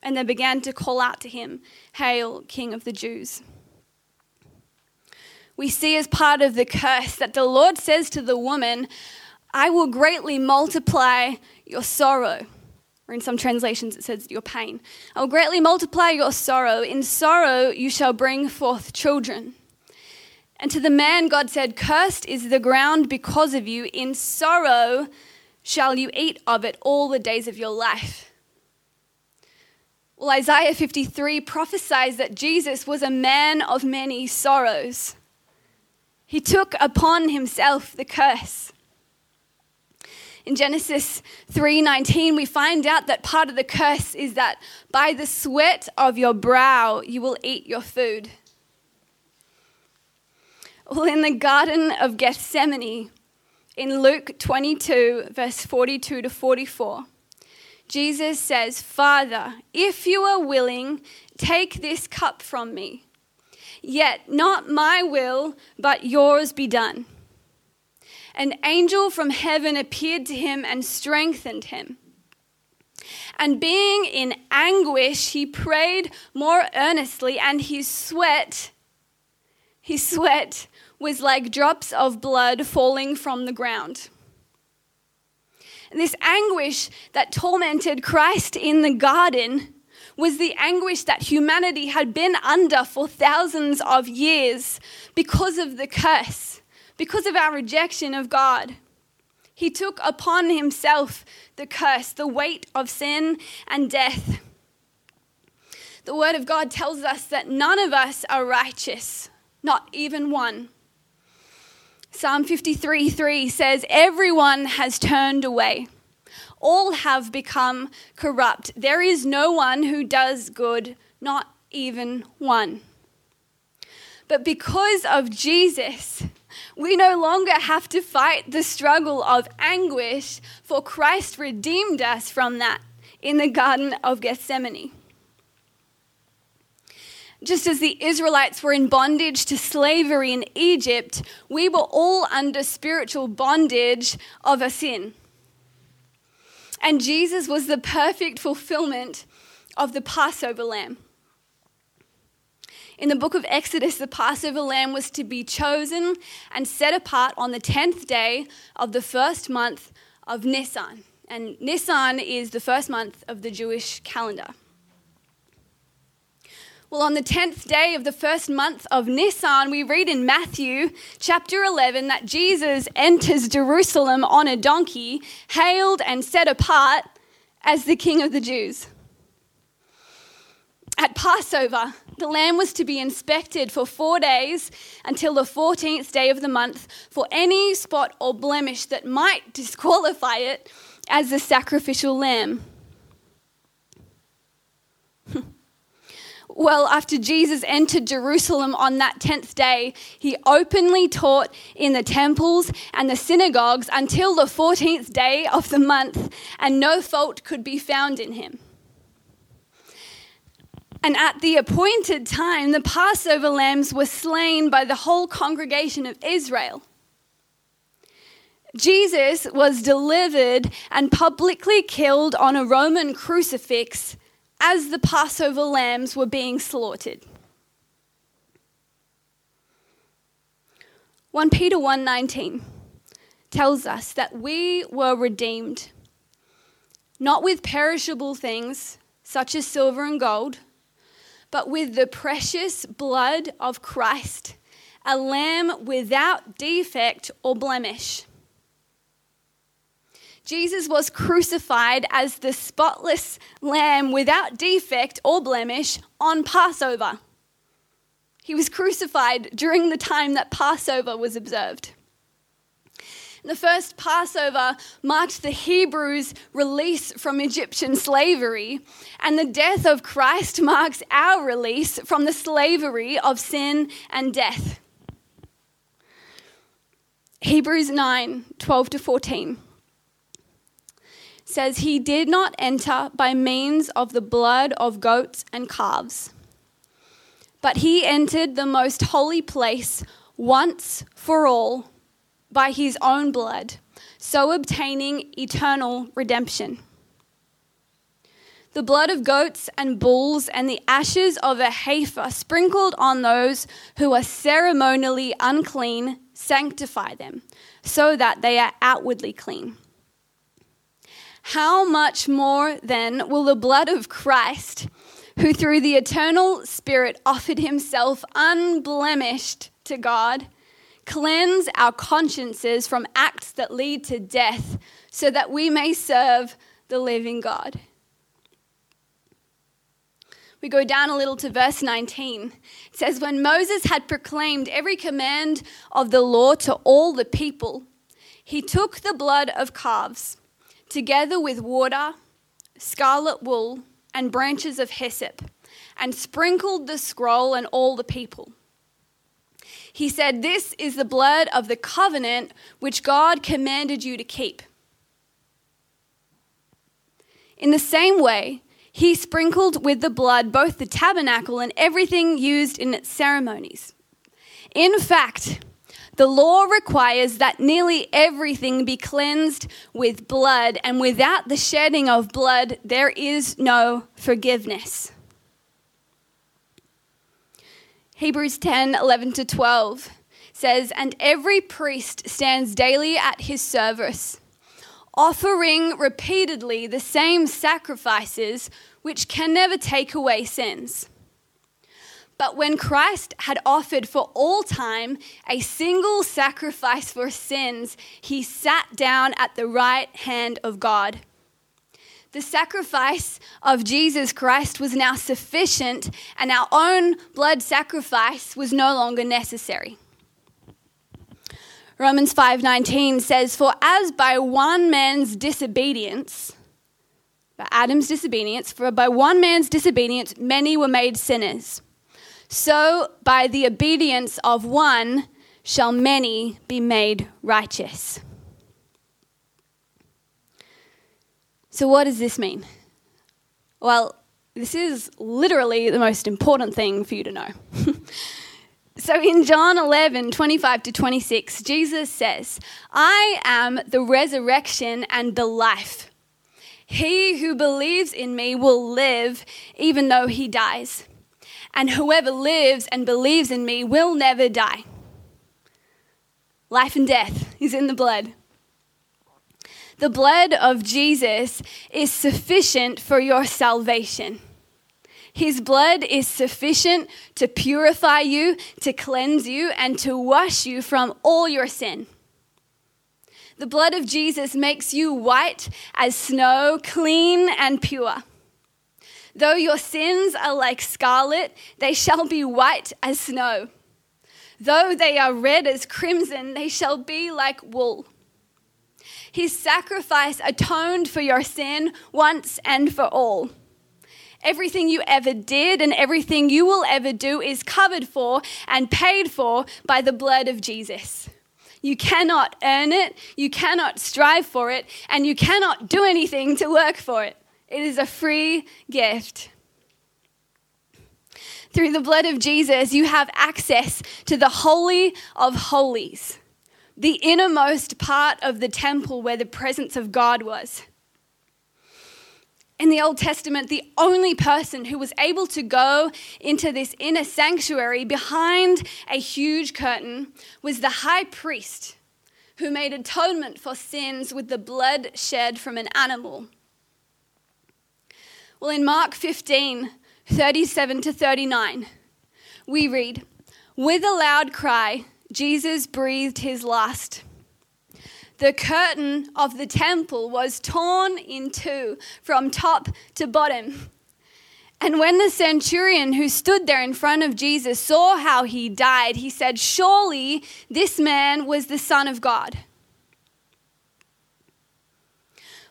And they began to call out to him, Hail, King of the Jews we see as part of the curse that the Lord says to the woman, I will greatly multiply your sorrow. Or in some translations, it says your pain. I will greatly multiply your sorrow. In sorrow, you shall bring forth children. And to the man, God said, Cursed is the ground because of you. In sorrow shall you eat of it all the days of your life. Well, Isaiah 53 prophesies that Jesus was a man of many sorrows. He took upon himself the curse. In Genesis 3:19 we find out that part of the curse is that by the sweat of your brow you will eat your food. Well, in the Garden of Gethsemane, in Luke 22, verse 42 to 44, Jesus says, Father, if you are willing, take this cup from me. Yet not my will, but yours be done. An angel from heaven appeared to him and strengthened him. And being in anguish, he prayed more earnestly, and his sweat, his sweat was like drops of blood falling from the ground. This anguish that tormented Christ in the garden was the anguish that humanity had been under for thousands of years because of the curse, because of our rejection of God. He took upon himself the curse, the weight of sin and death. The Word of God tells us that none of us are righteous, not even one. Psalm 53 3 says, Everyone has turned away all have become corrupt. There is no one who does good, not even one. But because of Jesus, we no longer have to fight the struggle of anguish, for Christ redeemed us from that in the Garden of Gethsemane. Just as the Israelites were in bondage to slavery in Egypt, we were all under spiritual bondage of a sin. And Jesus was the perfect fulfillment of the Passover lamb. In the book of Exodus, the Passover lamb was to be chosen and set apart on the 10th day of the first month of Nisan. And Nisan is the first month of the Jewish calendar. Well, on the 10th day of the first month of Nisan, we read in Matthew chapter 11 that Jesus enters Jerusalem on a donkey, hailed and set apart as the King of the Jews. At Passover, the lamb was to be inspected for four days until the 14th day of the month for any spot or blemish that might disqualify it as the sacrificial lamb. Well, after Jesus entered Jerusalem on that 10th day, he openly taught in the temples and the synagogues until the 14th day of the month, and no fault could be found in him. And at the appointed time, the Passover lambs were slain by the whole congregation of Israel. Jesus was delivered and publicly killed on a Roman crucifix as the Passover lambs were being slaughtered. 1 Peter 1:19 tells us that we were redeemed not with perishable things such as silver and gold but with the precious blood of Christ a lamb without defect or blemish Jesus was crucified as the spotless lamb without defect or blemish on Passover. He was crucified during the time that Passover was observed. The first Passover marked the Hebrews' release from Egyptian slavery, and the death of Christ marks our release from the slavery of sin and death. Hebrews 9 12 to 14 says, He did not enter by means of the blood of goats and calves, but he entered the most holy place once for all by his own blood, so obtaining eternal redemption. The blood of goats and bulls and the ashes of a heifer sprinkled on those who are ceremonially unclean sanctify them, so that they are outwardly clean. How much more then will the blood of Christ, who through the eternal Spirit offered himself unblemished to God, cleanse our consciences from acts that lead to death, so that we may serve the living God? We go down a little to verse 19. It says, When Moses had proclaimed every command of the law to all the people, he took the blood of calves, together with water, scarlet wool, and branches of hyssop, and sprinkled the scroll and all the people. He said, This is the blood of the covenant which God commanded you to keep. In the same way, he sprinkled with the blood both the tabernacle and everything used in its ceremonies. In fact, the law requires that nearly everything be cleansed with blood, and without the shedding of blood, there is no forgiveness. Hebrews 10 11 to 12 says, And every priest stands daily at his service, offering repeatedly the same sacrifices which can never take away sins. But when Christ had offered for all time a single sacrifice for sins, he sat down at the right hand of God. The sacrifice of Jesus Christ was now sufficient, and our own blood sacrifice was no longer necessary. Romans 5:19 says, "For as by one man's disobedience by Adam's disobedience, for by one man's disobedience many were made sinners. So by the obedience of one shall many be made righteous. So, what does this mean? Well, this is literally the most important thing for you to know. so, in John 11 25 to 26, Jesus says, I am the resurrection and the life. He who believes in me will live even though he dies. And whoever lives and believes in me will never die. Life and death is in the blood. The blood of Jesus is sufficient for your salvation. His blood is sufficient to purify you, to cleanse you, and to wash you from all your sin. The blood of Jesus makes you white as snow, clean and pure. Though your sins are like scarlet, they shall be white as snow. Though they are red as crimson, they shall be like wool. His sacrifice atoned for your sin once and for all. Everything you ever did and everything you will ever do is covered for and paid for by the blood of Jesus. You cannot earn it, you cannot strive for it, and you cannot do anything to work for it. It is a free gift. Through the blood of Jesus, you have access to the Holy of Holies, the innermost part of the temple where the presence of God was in the Old Testament, the only person who was able to go into this inner sanctuary behind a huge curtain was the high priest who made atonement for sins with the blood shed from an animal. Well, in Mark 15, 37 to 39, we read, With a loud cry, Jesus breathed his last. the curtain of the temple was torn in two from top to bottom. And when the centurion who stood there in front of Jesus saw how he died, he said, Surely this man was the Son of God.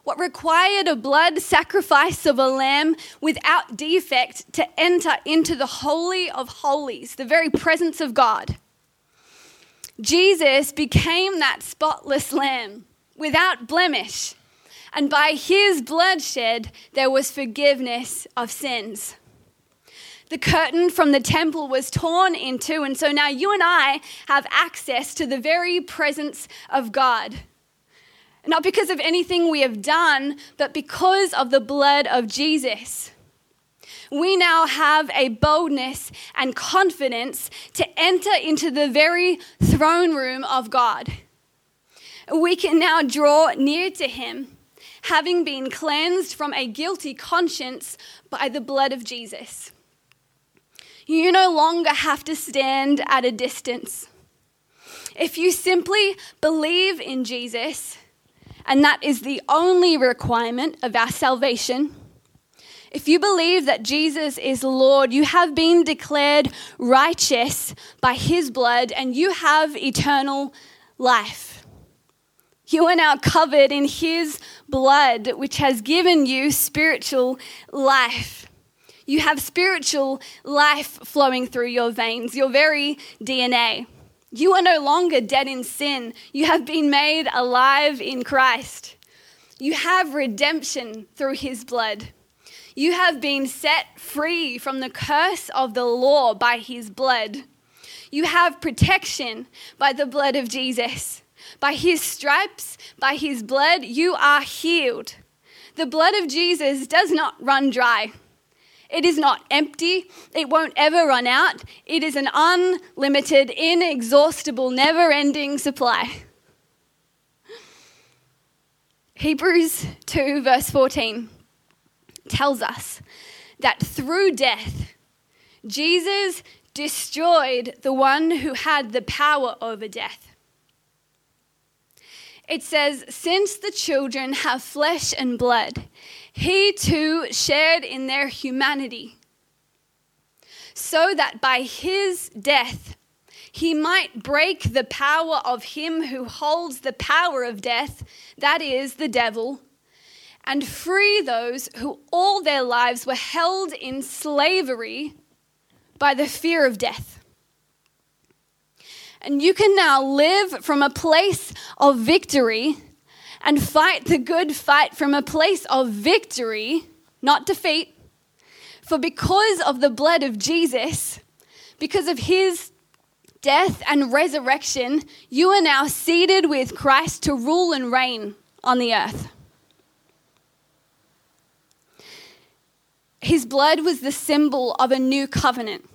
What required a blood sacrifice of a lamb without defect to enter into the Holy of Holies, the very presence of God. Jesus became that spotless lamb without blemish and by his bloodshed there was forgiveness of sins. The curtain from the temple was torn in two, and so now you and I have access to the very presence of God. Not because of anything we have done, but because of the blood of Jesus. We now have a boldness and confidence to enter into the very throne room of God. We can now draw near to Him having been cleansed from a guilty conscience by the blood of Jesus. You no longer have to stand at a distance. If you simply believe in Jesus, and that is the only requirement of our salvation, if you believe that Jesus is Lord, you have been declared righteous by his blood and you have eternal life. You are now covered in His blood, which has given you spiritual life. You have spiritual life flowing through your veins, your very DNA. You are no longer dead in sin. You have been made alive in Christ. You have redemption through His blood. You have been set free from the curse of the law by His blood. You have protection by the blood of Jesus. By his stripes, by his blood, you are healed. The blood of Jesus does not run dry. It is not empty. It won't ever run out. It is an unlimited, inexhaustible, never ending supply. Hebrews 2, verse 14 tells us that through death, Jesus destroyed the one who had the power over death it says, Since the children have flesh and blood, he too shared in their humanity, so that by his death he might break the power of him who holds the power of death, that is, the devil, and free those who all their lives were held in slavery by the fear of death. And you can now live from a place of victory and fight the good fight from a place of victory, not defeat. For because of the blood of Jesus, because of his death and resurrection, you are now seated with Christ to rule and reign on the earth. His blood was the symbol of a new covenant.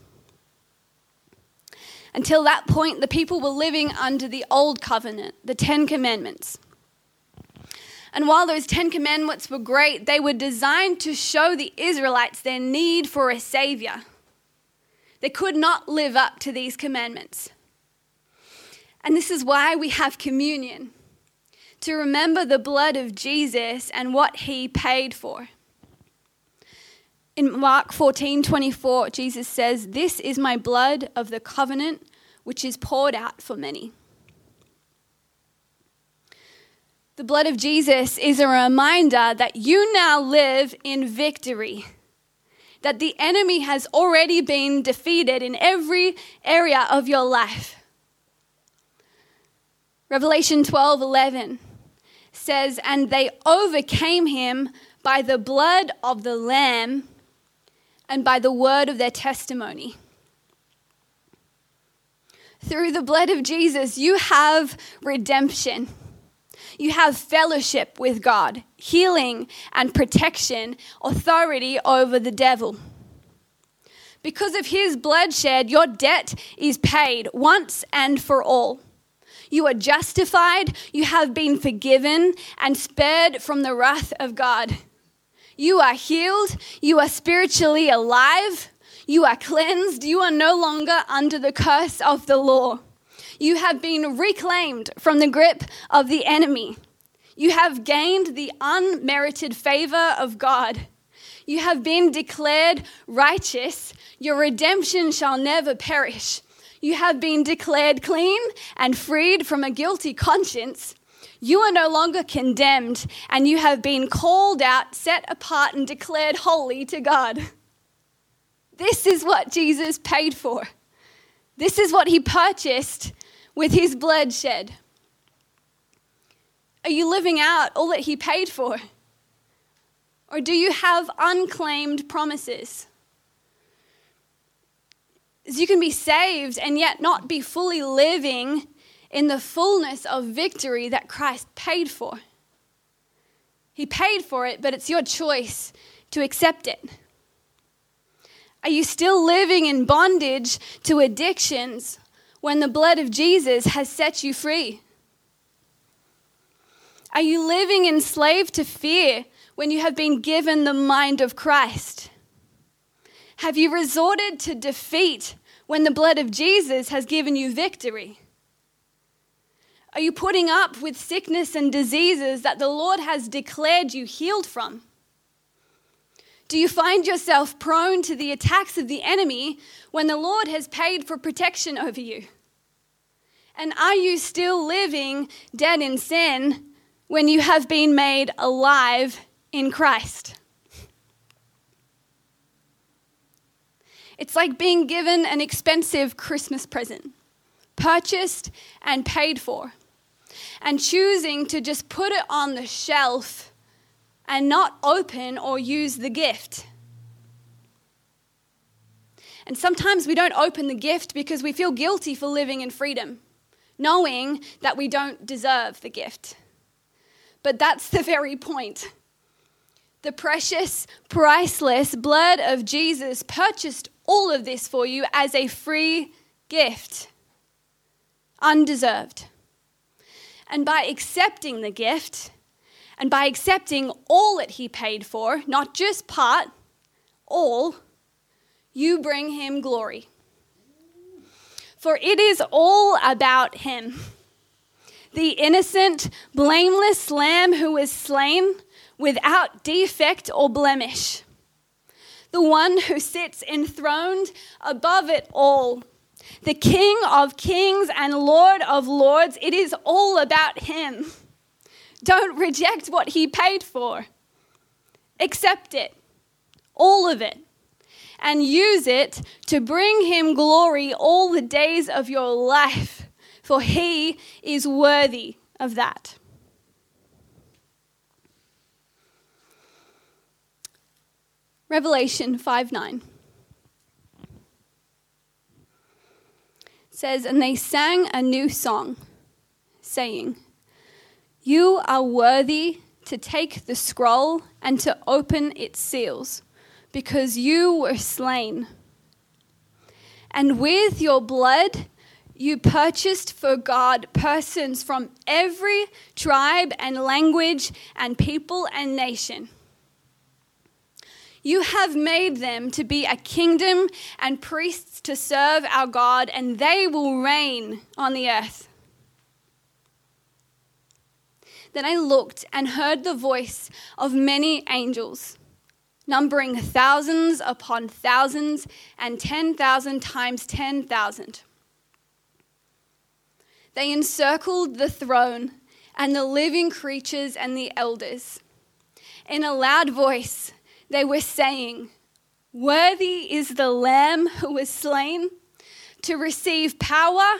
Until that point, the people were living under the old covenant, the Ten Commandments. And while those Ten Commandments were great, they were designed to show the Israelites their need for a Savior. They could not live up to these commandments. And this is why we have communion to remember the blood of Jesus and what he paid for. In Mark 14 24, Jesus says, This is my blood of the covenant, which is poured out for many. The blood of Jesus is a reminder that you now live in victory, that the enemy has already been defeated in every area of your life. Revelation 12 11 says, And they overcame him by the blood of the Lamb and by the word of their testimony. Through the blood of Jesus, you have redemption. You have fellowship with God, healing and protection, authority over the devil. Because of his bloodshed, your debt is paid once and for all. You are justified, you have been forgiven, and spared from the wrath of God. You are healed. You are spiritually alive. You are cleansed. You are no longer under the curse of the law. You have been reclaimed from the grip of the enemy. You have gained the unmerited favor of God. You have been declared righteous. Your redemption shall never perish. You have been declared clean and freed from a guilty conscience. You are no longer condemned, and you have been called out, set apart, and declared holy to God. This is what Jesus paid for. This is what he purchased with his blood shed. Are you living out all that he paid for? Or do you have unclaimed promises? You can be saved and yet not be fully living in the fullness of victory that Christ paid for. He paid for it, but it's your choice to accept it. Are you still living in bondage to addictions when the blood of Jesus has set you free? Are you living enslaved to fear when you have been given the mind of Christ? Have you resorted to defeat when the blood of Jesus has given you victory? Are you putting up with sickness and diseases that the Lord has declared you healed from? Do you find yourself prone to the attacks of the enemy when the Lord has paid for protection over you? And are you still living dead in sin when you have been made alive in Christ. It's like being given an expensive Christmas present, purchased and paid for, and choosing to just put it on the shelf and not open or use the gift. And sometimes we don't open the gift because we feel guilty for living in freedom, knowing that we don't deserve the gift. But that's the very point. The precious, priceless blood of Jesus purchased all of this for you as a free gift, undeserved. And by accepting the gift, and by accepting all that he paid for, not just part, all, you bring him glory. For it is all about him the innocent, blameless lamb who was slain without defect or blemish, the one who sits enthroned above it all, the King of kings and Lord of lords. It is all about him. Don't reject what he paid for, accept it, all of it. And use it to bring him glory all the days of your life for he is worthy of that. Revelation 5 9 says, And they sang a new song, saying, You are worthy to take the scroll and to open its seals, because you were slain. And with your blood, you purchased for God persons from every tribe and language and people and nation. You have made them to be a kingdom and priests to serve our God, and they will reign on the earth. Then I looked and heard the voice of many angels, numbering thousands upon thousands and 10,000 times 10,000 they encircled the throne and the living creatures and the elders. In a loud voice, they were saying, Worthy is the Lamb who was slain to receive power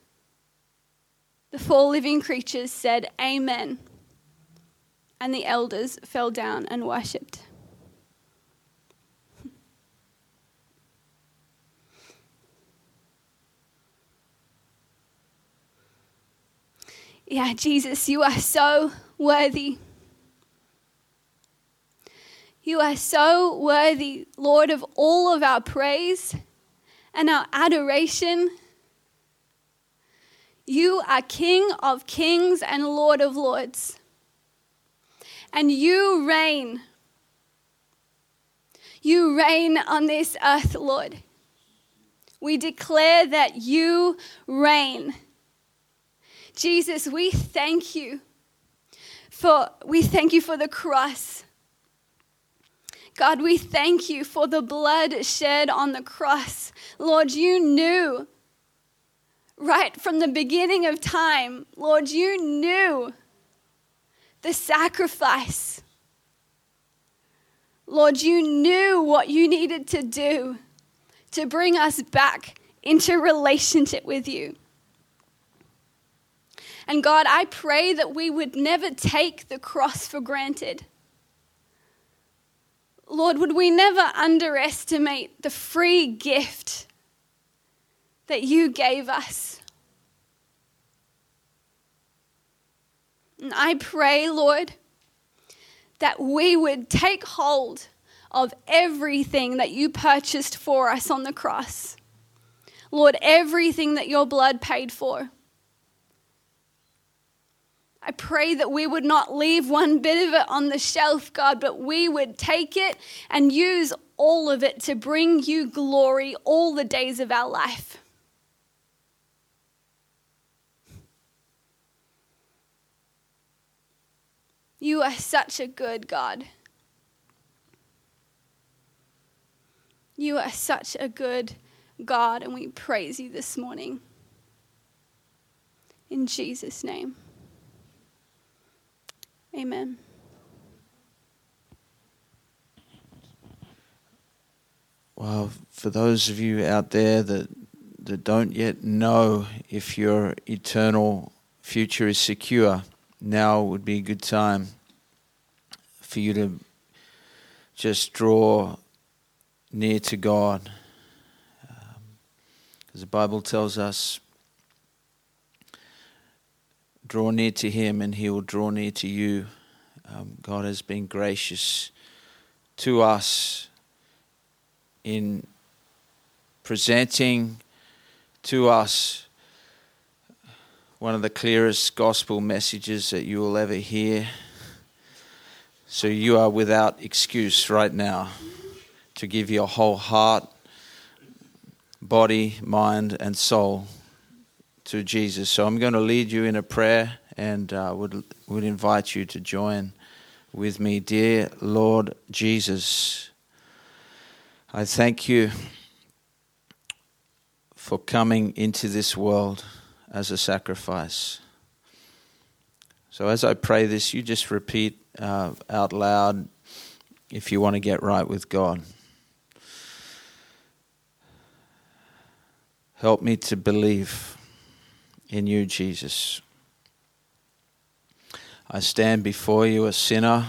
The four living creatures said, Amen. And the elders fell down and worshipped. Yeah, Jesus, you are so worthy. You are so worthy, Lord, of all of our praise and our adoration. You are King of kings and Lord of lords. And you reign. You reign on this earth, Lord. We declare that you reign. Jesus, we thank you for we thank you for the cross. God, we thank you for the blood shed on the cross. Lord, you knew right from the beginning of time, Lord, you knew the sacrifice. Lord, you knew what you needed to do to bring us back into relationship with you. And God, I pray that we would never take the cross for granted. Lord, would we never underestimate the free gift that you gave us? And I pray, Lord, that we would take hold of everything that you purchased for us on the cross. Lord, everything that your blood paid for. I pray that we would not leave one bit of it on the shelf, God, but we would take it and use all of it to bring you glory all the days of our life. You are such a good God. You are such a good God, and we praise you this morning. In Jesus' name. Amen. Well, for those of you out there that, that don't yet know if your eternal future is secure, now would be a good time for you to just draw near to God. Because um, the Bible tells us draw near to Him and He will draw near to you. Um, God has been gracious to us in presenting to us one of the clearest gospel messages that you will ever hear. So you are without excuse right now to give your whole heart, body, mind, and soul to Jesus. So I'm going to lead you in a prayer and uh, would, would invite you to join with me. Dear Lord Jesus, I thank you for coming into this world as a sacrifice. So as I pray this, you just repeat uh, out loud if you want to get right with God. Help me to believe in you, Jesus. I stand before you a sinner,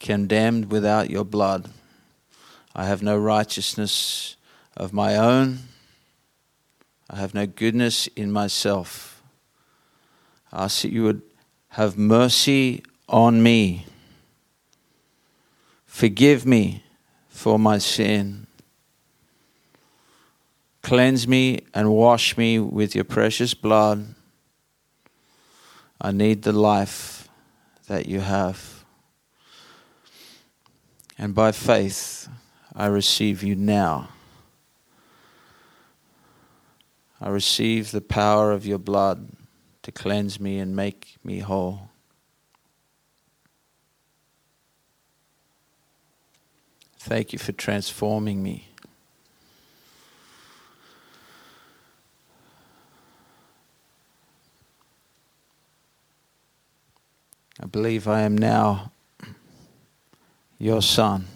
condemned without your blood. I have no righteousness of my own. I have no goodness in myself. I ask that you would have mercy on me. Forgive me for my sin. Cleanse me and wash me with your precious blood. I need the life that you have. And by faith, I receive you now. I receive the power of your blood to cleanse me and make me whole. Thank you for transforming me. I believe I am now your son.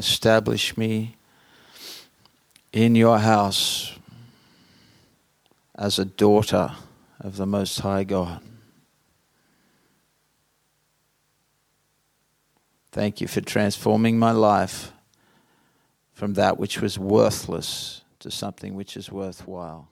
Establish me in your house as a daughter of the Most High God. Thank you for transforming my life from that which was worthless to something which is worthwhile.